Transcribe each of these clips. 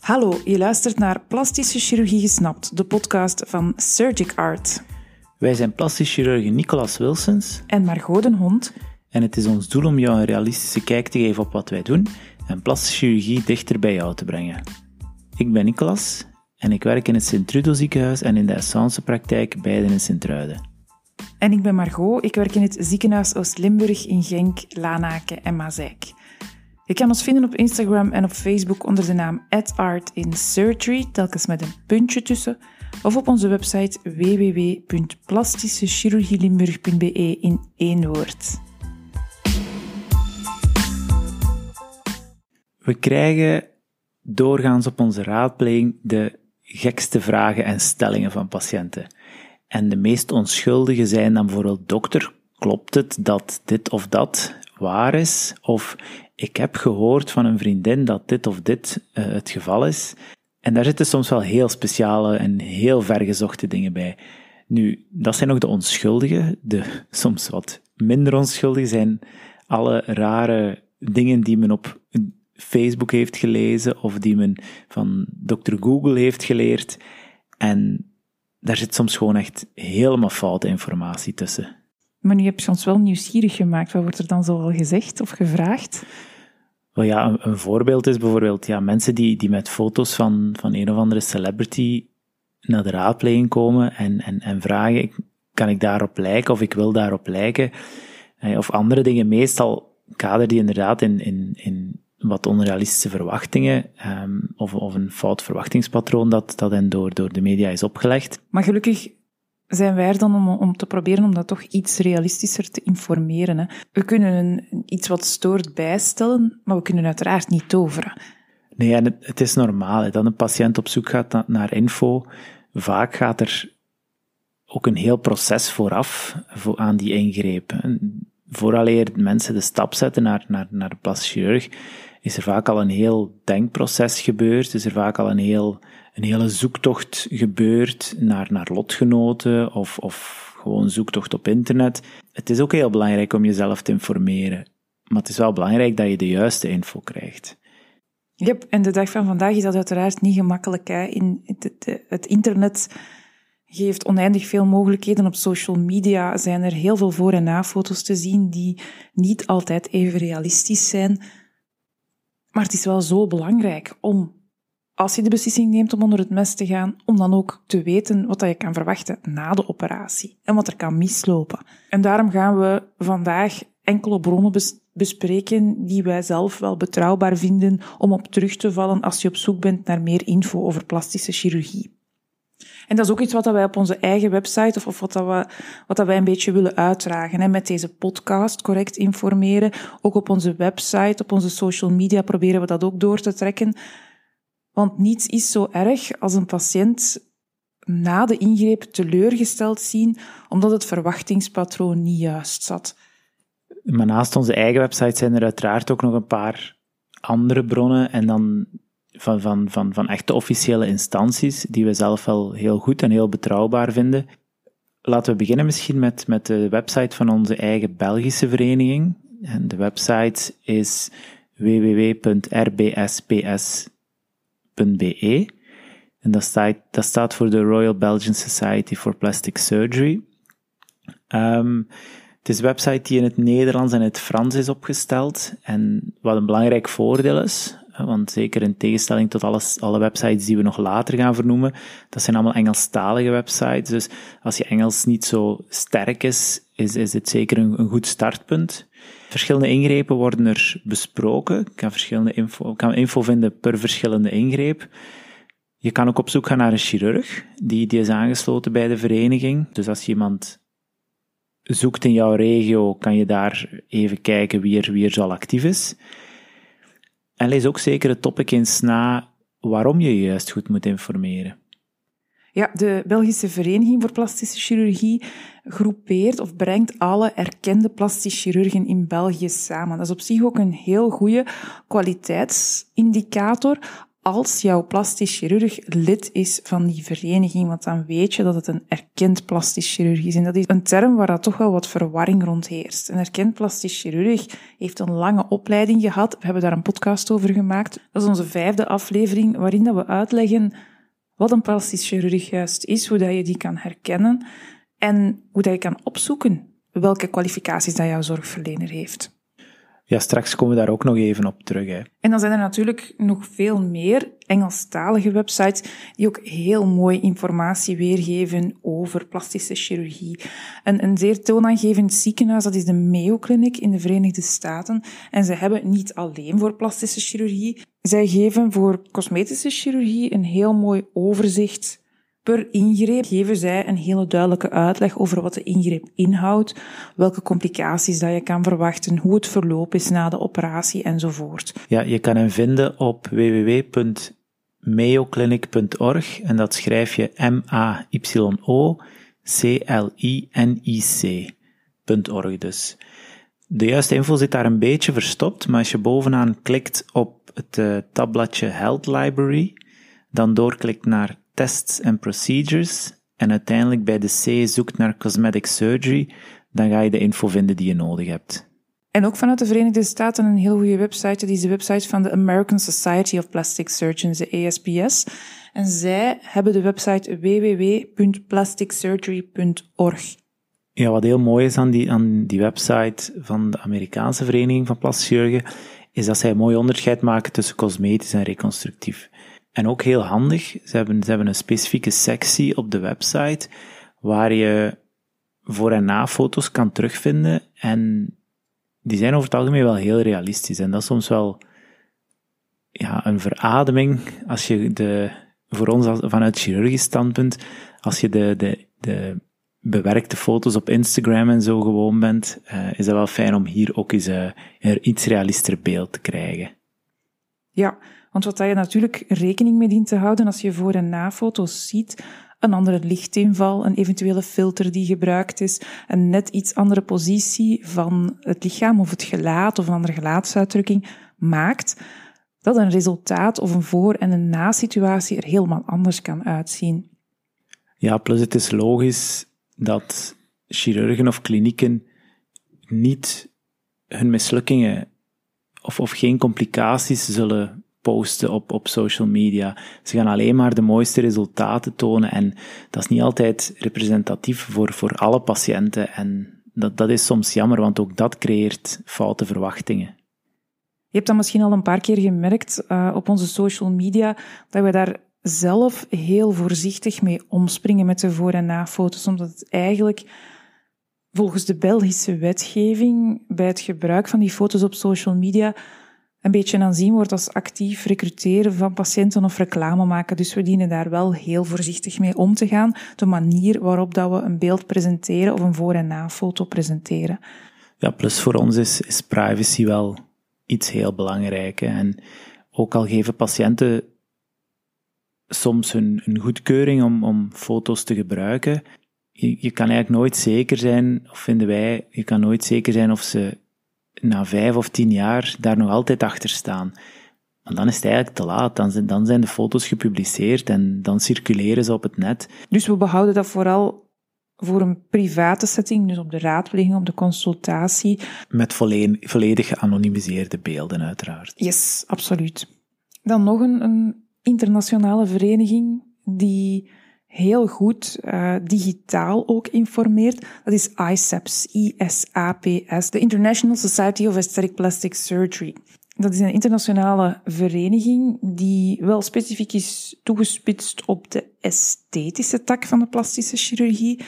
Hallo, je luistert naar Plastische Chirurgie Gesnapt, de podcast van Surgic Art. Wij zijn plastisch chirurg Nicolas Wilsons En Margot den Hond. en het is ons doel om jou een realistische kijk te geven op wat wij doen en plastische chirurgie dichter bij jou te brengen. Ik ben Nicolas en ik werk in het Sint-Trudo ziekenhuis en in de Essence praktijk, beide in Sint-Truiden. En ik ben Margot, ik werk in het ziekenhuis Oost-Limburg in Genk, Lanaken en Mazeik. Je kan ons vinden op Instagram en op Facebook onder de naam @artinsurgery, telkens met een puntje tussen, of op onze website www.plastischechirurgielimburg.be in één woord. We krijgen doorgaans op onze raadpleging de gekste vragen en stellingen van patiënten. En de meest onschuldige zijn dan bijvoorbeeld, dokter, klopt het dat dit of dat waar is? Of ik heb gehoord van een vriendin dat dit of dit uh, het geval is. En daar zitten soms wel heel speciale en heel vergezochte dingen bij. Nu, dat zijn nog de onschuldige. De soms wat minder onschuldige zijn alle rare dingen die men op Facebook heeft gelezen of die men van Dr. Google heeft geleerd. En daar zit soms gewoon echt helemaal foute informatie tussen. Maar nu heb je ons wel nieuwsgierig gemaakt. Wat wordt er dan zoal gezegd of gevraagd? Wel ja, een, een, voorbeeld is bijvoorbeeld ja, mensen die, die met foto's van, van een of andere celebrity naar de raadpleging komen en, en, en vragen, kan ik daarop lijken of ik wil daarop lijken? Of andere dingen. Meestal kader die inderdaad in, in, in wat onrealistische verwachtingen um, of, of een fout verwachtingspatroon dat, dat hen door, door de media is opgelegd. Maar gelukkig zijn wij er dan om, om te proberen om dat toch iets realistischer te informeren. Hè. We kunnen iets wat stoort bijstellen, maar we kunnen uiteraard niet toveren. Nee, en het, is normaal hè, dat een patiënt op zoek gaat naar info. Vaak gaat er ook een heel proces vooraf voor, aan die ingreep. Vooraleer mensen de stap zetten naar, naar, naar de plastic chirurg, is er vaak al een heel denkproces gebeurd, is er vaak al een, heel, een hele zoektocht gebeurd naar, naar lotgenoten of, of gewoon zoektocht op internet. Het is ook heel belangrijk om jezelf te informeren, maar het is wel belangrijk dat je de juiste info krijgt. Yep, en de dag van vandaag is dat uiteraard niet gemakkelijk. Hè. In het, het internet geeft oneindig veel mogelijkheden. Op social media zijn er heel veel voor- en na-foto's te zien die niet altijd even realistisch zijn. Maar het is wel zo belangrijk om, als je de beslissing neemt om onder het mes te gaan, om dan ook te weten wat je kan verwachten na de operatie en wat er kan mislopen. En daarom gaan we vandaag enkele bronnen bespreken die wij zelf wel betrouwbaar vinden om op terug te vallen als je op zoek bent naar meer info over plastische chirurgie. En dat is ook iets wat wij op onze eigen website, of, of wat, dat we, wat dat wij een beetje willen uitdragen. Hè, met deze podcast correct informeren. Ook op onze website, op onze social media proberen we dat ook door te trekken. Want niets is zo erg als een patiënt na de ingreep teleurgesteld zien, omdat het verwachtingspatroon niet juist zat. Maar naast onze eigen website zijn er uiteraard ook nog een paar andere bronnen. En dan van, van, van, van echte officiële instanties, die we zelf wel heel goed en heel betrouwbaar vinden. Laten we beginnen misschien met, met de website van onze eigen Belgische vereniging. En de website is En dat staat, dat staat voor de Royal Belgian Society for Plastic Surgery. Um, het is een website die in het Nederlands en het Frans is opgesteld. En wat een belangrijk voordeel is, want zeker in tegenstelling tot alles, alle websites die we nog later gaan vernoemen, dat zijn allemaal Engelstalige websites. Dus als je Engels niet zo sterk is, is, is dit zeker een goed startpunt. Verschillende ingrepen worden er besproken. Ik kan, verschillende info, kan info vinden per verschillende ingreep. Je kan ook op zoek gaan naar een chirurg, die, die is aangesloten bij de vereniging. Dus als je iemand zoekt in jouw regio, kan je daar even kijken wie er, wie er al actief is. En lees ook zeker het topic eens na waarom je je juist goed moet informeren. Ja, de Belgische Vereniging voor Plastische Chirurgie groepeert of brengt alle erkende plastisch chirurgen in België samen. Dat is op zich ook een heel goede kwaliteitsindicator als jouw plastisch chirurg lid is van die vereniging, want dan weet je dat het een erkend plastisch chirurg is. En dat is een term waar dat toch wel wat verwarring rond heerst. Een erkend plastisch chirurg heeft een lange opleiding gehad. We hebben daar een podcast over gemaakt. Dat is onze vijfde aflevering, waarin dat we uitleggen wat een plastisch chirurg juist is, hoe dat je die kan herkennen en hoe dat je kan opzoeken welke kwalificaties dat jouw zorgverlener heeft. Ja, straks komen we daar ook nog even op terug. Hè. En dan zijn er natuurlijk nog veel meer Engelstalige websites die ook heel mooi informatie weergeven over plastische chirurgie. Een, een zeer toonaangevend ziekenhuis, dat is de Mayo Clinic in de Verenigde Staten. En ze hebben niet alleen voor plastische chirurgie, zij geven voor cosmetische chirurgie een heel mooi overzicht Per ingreep geven zij een hele duidelijke uitleg over wat de ingreep inhoudt, welke complicaties dat je kan verwachten, hoe het verloop is na de operatie enzovoort. Ja, je kan hen vinden op www.mayoclinic.org en dat schrijf je M-A-Y-O-C-L-I-N-I-C.org dus. De juiste info zit daar een beetje verstopt, maar als je bovenaan klikt op het uh, tabbladje Health Library, dan doorklikt naar tests en procedures en uiteindelijk bij de C zoekt naar cosmetic surgery, dan ga je de info vinden die je nodig hebt. En ook vanuit de Verenigde Staten een heel goede website. Die is de website van de American Society of Plastic Surgeons, de ASPS. En zij hebben de website www.plasticsurgery.org. Ja, wat heel mooi is aan die, aan die website van de Amerikaanse Vereniging van Plastic Chirurgen, is dat zij een mooi onderscheid maken tussen cosmetisch en reconstructief. En ook heel handig, ze hebben, ze hebben een specifieke sectie op de website waar je voor- en na-foto's kan terugvinden. En die zijn over het algemeen wel heel realistisch. En dat is soms wel ja, een verademing als je de, voor ons vanuit chirurgisch standpunt, als je de, de, de bewerkte foto's op Instagram en zo gewoon bent, uh, is dat wel fijn om hier ook eens uh, er iets realistischer beeld te krijgen. Ja, want wat je natuurlijk rekening mee dient te houden als je voor- en na-foto's ziet, een andere lichtinval, een eventuele filter die gebruikt is, een net iets andere positie van het lichaam of het gelaat of een andere gelaatsuitdrukking maakt dat een resultaat of een voor- en een na-situatie er helemaal anders kan uitzien. Ja, plus het is logisch dat chirurgen of klinieken niet hun mislukkingen of, of geen complicaties zullen posten op, op social media. Ze gaan alleen maar de mooiste resultaten tonen en dat is niet altijd representatief voor, voor alle patiënten en dat, dat is soms jammer, want ook dat creëert foute verwachtingen. Je hebt dat misschien al een paar keer gemerkt uh, op onze social media, dat we daar zelf heel voorzichtig mee omspringen met de voor- en na-foto's, omdat het eigenlijk volgens de Belgische wetgeving bij het gebruik van die foto's op social media een beetje aanzien wordt als actief recruteren van patiënten of reclame maken. Dus we dienen daar wel heel voorzichtig mee om te gaan. De manier waarop dat we een beeld presenteren of een voor- en na-foto presenteren. Ja, plus voor ons is, is privacy wel iets heel belangrijks. En ook al geven patiënten soms hun, goedkeuring om, om foto's te gebruiken, je kan eigenlijk nooit zeker zijn, of vinden wij, je kan nooit zeker zijn of ze na vijf of tien jaar daar nog altijd achter staan. Want dan is het eigenlijk te laat. Dan zijn, dan zijn de foto's gepubliceerd en dan circuleren ze op het net. Dus we behouden dat vooral voor een private setting, dus op de raadpleging, op de consultatie. Met volledig, volledig geanonimiseerde beelden, uiteraard. Yes, absoluut. Dan nog een, een internationale vereniging die heel goed uh, digitaal ook informeert. Dat is ISAPS, I-S-A-P-S, de International Society of Aesthetic Plastic Surgery. Dat is een internationale vereniging die wel specifiek is toegespitst op de esthetische tak van de plastische chirurgie,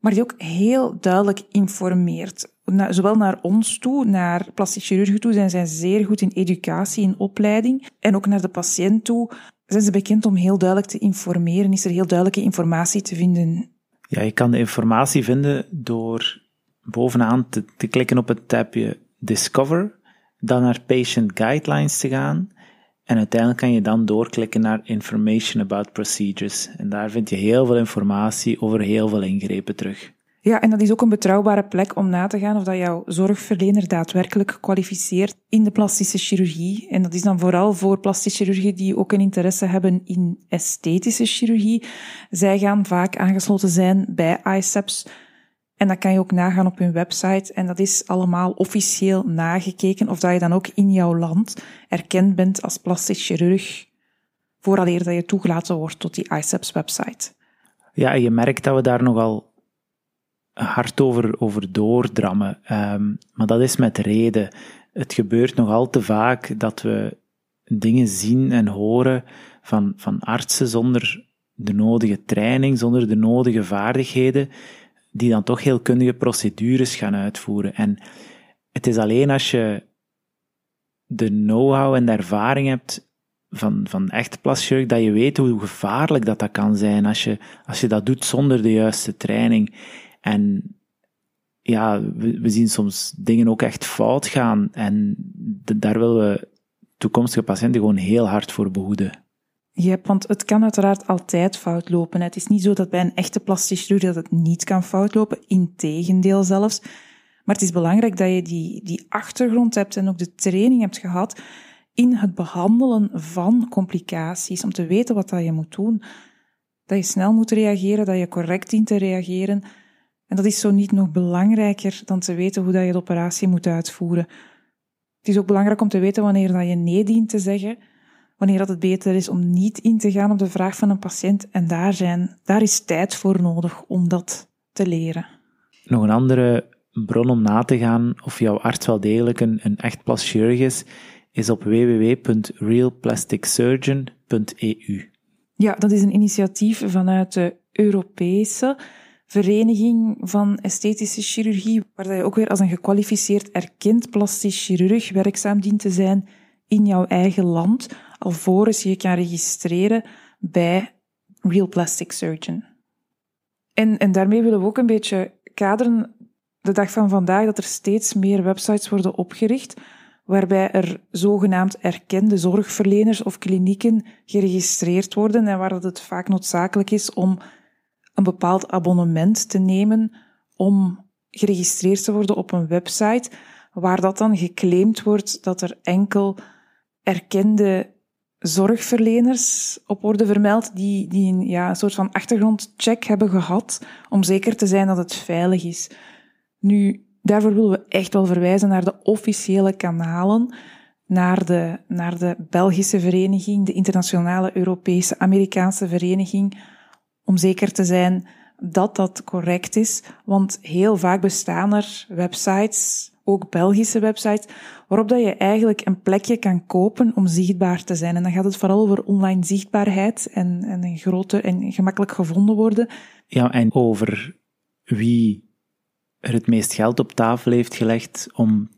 maar die ook heel duidelijk informeert. Zowel naar ons toe, naar plastic chirurgen toe, zijn zij zeer goed in educatie en opleiding. En ook naar de patiënt toe zijn ze bekend om heel duidelijk te informeren? Is er heel duidelijke informatie te vinden? Ja, je kan de informatie vinden door bovenaan te, te klikken op het tabje Discover, dan naar Patient Guidelines te gaan en uiteindelijk kan je dan doorklikken naar Information about Procedures. En daar vind je heel veel informatie over heel veel ingrepen terug. Ja, en dat is ook een betrouwbare plek om na te gaan of dat jouw zorgverlener daadwerkelijk kwalificeert in de plastische chirurgie. En dat is dan vooral voor plastische chirurgen die ook een interesse hebben in esthetische chirurgie. Zij gaan vaak aangesloten zijn bij ICEPS. En dat kan je ook nagaan op hun website. En dat is allemaal officieel nagekeken of dat je dan ook in jouw land erkend bent als plastisch chirurg, vooraleer dat je toegelaten wordt tot die ICEPS website. Ja, je merkt dat we daar nogal hard over, over doordrammen. Um, maar dat is met reden. Het gebeurt nog al te vaak dat we dingen zien en horen van, van artsen zonder de nodige training, zonder de nodige vaardigheden, die dan toch heel kundige procedures gaan uitvoeren. En het is alleen als je de know-how en de ervaring hebt van, van echt plaschirurg, dat je weet hoe gevaarlijk dat, dat kan zijn als je, als je dat doet zonder de juiste training. En ja, we, zien soms dingen ook echt fout gaan. En daar willen we toekomstige patiënten gewoon heel hard voor behoeden. Ja, want het kan uiteraard altijd fout lopen. Het is niet zo dat bij een echte plastische chirurg dat het niet kan fout lopen. Integendeel zelfs. Maar het is belangrijk dat je die, die achtergrond hebt en ook de training hebt gehad in het behandelen van complicaties, om te weten wat dat je moet doen. Dat je snel moet reageren, dat je correct dient te reageren, en dat is zo niet nog belangrijker dan te weten hoe dat je de operatie moet uitvoeren. Het is ook belangrijk om te weten wanneer dat je nee dient te zeggen, wanneer dat het beter is om niet in te gaan op de vraag van een patiënt. En daar, zijn, daar is tijd voor nodig om dat te leren. Nog een andere bron om na te gaan of jouw arts wel degelijk een, een echt plaschirurg is, is op www.realplasticsurgeon.eu. Ja, dat is een initiatief vanuit de Europese vereniging van esthetische chirurgie, waar je ook weer als een gekwalificeerd erkend plastisch chirurg werkzaam dient te zijn in jouw eigen land, alvorens je kan registreren bij Real Plastic Surgeon. En, en daarmee willen we ook een beetje kaderen de dag van vandaag dat er steeds meer websites worden opgericht, waarbij er zogenaamd erkende zorgverleners of klinieken geregistreerd worden en waar dat het vaak noodzakelijk is om een bepaald abonnement te nemen om geregistreerd te worden op een website, waar dat dan geclaimd wordt dat er enkel erkende zorgverleners op worden vermeld die, die een, ja, een soort van achtergrondcheck hebben gehad om zeker te zijn dat het veilig is. Nu, daarvoor willen we echt wel verwijzen naar de officiële kanalen, naar de, naar de Belgische vereniging, de internationale Europese Amerikaanse vereniging, om zeker te zijn dat dat correct is. Want heel vaak bestaan er websites, ook Belgische websites, waarop dat je eigenlijk een plekje kan kopen om zichtbaar te zijn. En dan gaat het vooral over online zichtbaarheid en, en een grote en gemakkelijk gevonden worden. Ja, en over wie er het meest geld op tafel heeft gelegd om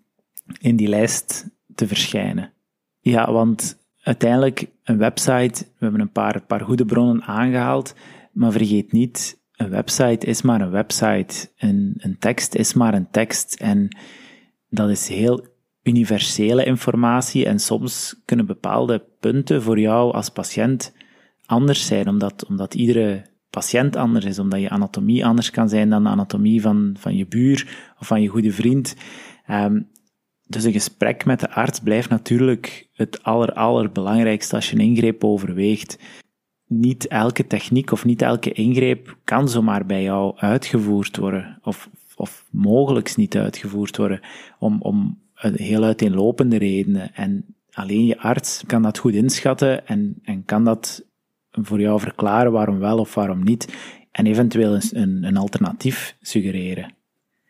in die lijst te verschijnen. Ja, want uiteindelijk een website, we hebben een paar, paar goede bronnen aangehaald, maar vergeet niet, een website is maar een website. Een, een tekst is maar een tekst. En dat is heel universele informatie. En soms kunnen bepaalde punten voor jou als patiënt anders zijn, omdat, omdat iedere patiënt anders is, omdat je anatomie anders kan zijn dan de anatomie van, van je buur of van je goede vriend. Um, dus een gesprek met de arts blijft natuurlijk het aller, allerbelangrijkste als je een ingreep overweegt niet elke techniek of niet elke ingreep kan zomaar bij jou uitgevoerd worden, of, of mogelijk niet uitgevoerd worden, om, om heel uiteenlopende redenen. En alleen je arts kan dat goed inschatten en, en kan dat voor jou verklaren waarom wel of waarom niet, en eventueel een, een alternatief suggereren.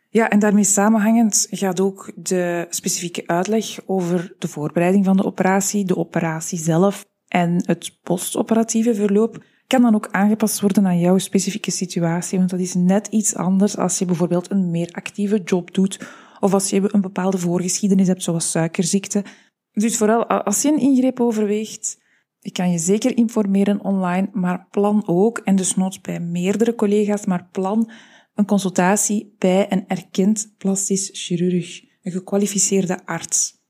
Ja, en daarmee samenhangend gaat ook de specifieke uitleg over de voorbereiding van de operatie, de operatie zelf en het postoperatieve verloop kan dan ook aangepast worden aan jouw specifieke situatie, want dat is net iets anders als je bijvoorbeeld een meer actieve job doet of als je een bepaalde voorgeschiedenis hebt, zoals suikerziekte. Dus vooral als je een ingreep overweegt, ik kan je zeker informeren online, maar plan ook, en dus nooit bij meerdere collega's, maar plan een consultatie bij een erkend plastisch chirurg, een gekwalificeerde arts.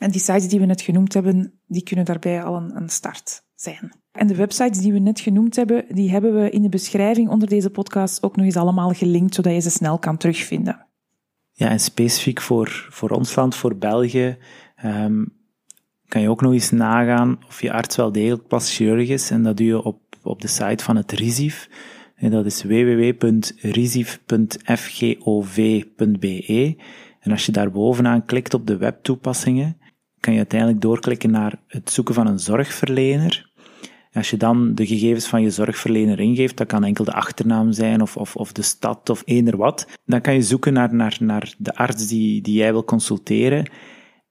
En die sites die we net genoemd hebben, die kunnen daarbij al een, een start zijn. En de websites die we net genoemd hebben, die hebben we in de beschrijving onder deze podcast ook nog eens allemaal gelinkt, zodat je ze snel kan terugvinden. Ja, en specifiek voor, voor ons land, voor België, um, kan je ook nog eens nagaan of je arts wel degelijk plastisch is. En dat doe je op, op de site van het RISIF. En dat is www.risif.fgov.be. En als je daar bovenaan klikt op de webtoepassingen, kan je uiteindelijk doorklikken naar het zoeken van een zorgverlener. Als je dan de gegevens van je zorgverlener ingeeft, dat kan enkel de achternaam zijn of, of, of de stad of eender wat, dan kan je zoeken naar, naar, naar de arts die, die jij wil consulteren.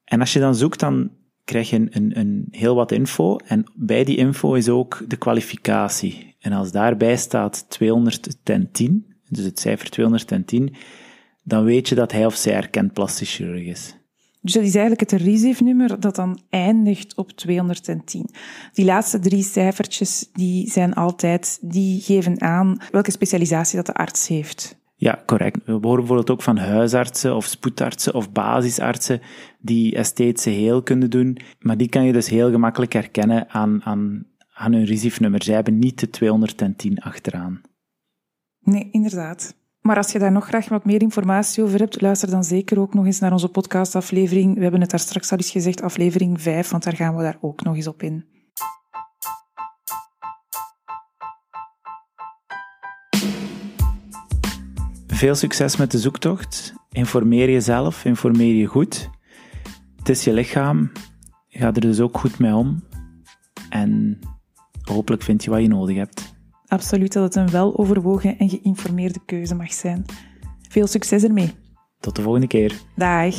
En als je dan zoekt, dan krijg je een, een, een heel wat info. En bij die info is ook de kwalificatie. En als daarbij staat 210, dus het cijfer 210, dan weet je dat hij of zij erkend plastisch chirurg is. Dus dat is eigenlijk het RISIF-nummer dat dan eindigt op 210. Die laatste drie cijfertjes die zijn altijd, die geven aan welke specialisatie dat de arts heeft. Ja, correct. We horen bijvoorbeeld ook van huisartsen of spoedartsen of basisartsen die esthetische heelkunde doen, maar die kan je dus heel gemakkelijk herkennen aan, aan, aan hun RISIF-nummer. Zij hebben niet de 210 achteraan. Nee, inderdaad. Maar als je daar nog graag wat meer informatie over hebt, luister dan zeker ook nog eens naar onze podcastaflevering. We hebben het daar straks al eens gezegd, aflevering 5, want daar gaan we daar ook nog eens op in. Veel succes met de zoektocht. Informeer jezelf, informeer je goed. Het is je lichaam. Ga er dus ook goed mee om. En hopelijk vind je wat je nodig hebt absoluut dat het een weloverwogen en geïnformeerde keuze mag zijn. Veel succes ermee. Tot de volgende keer. Dag.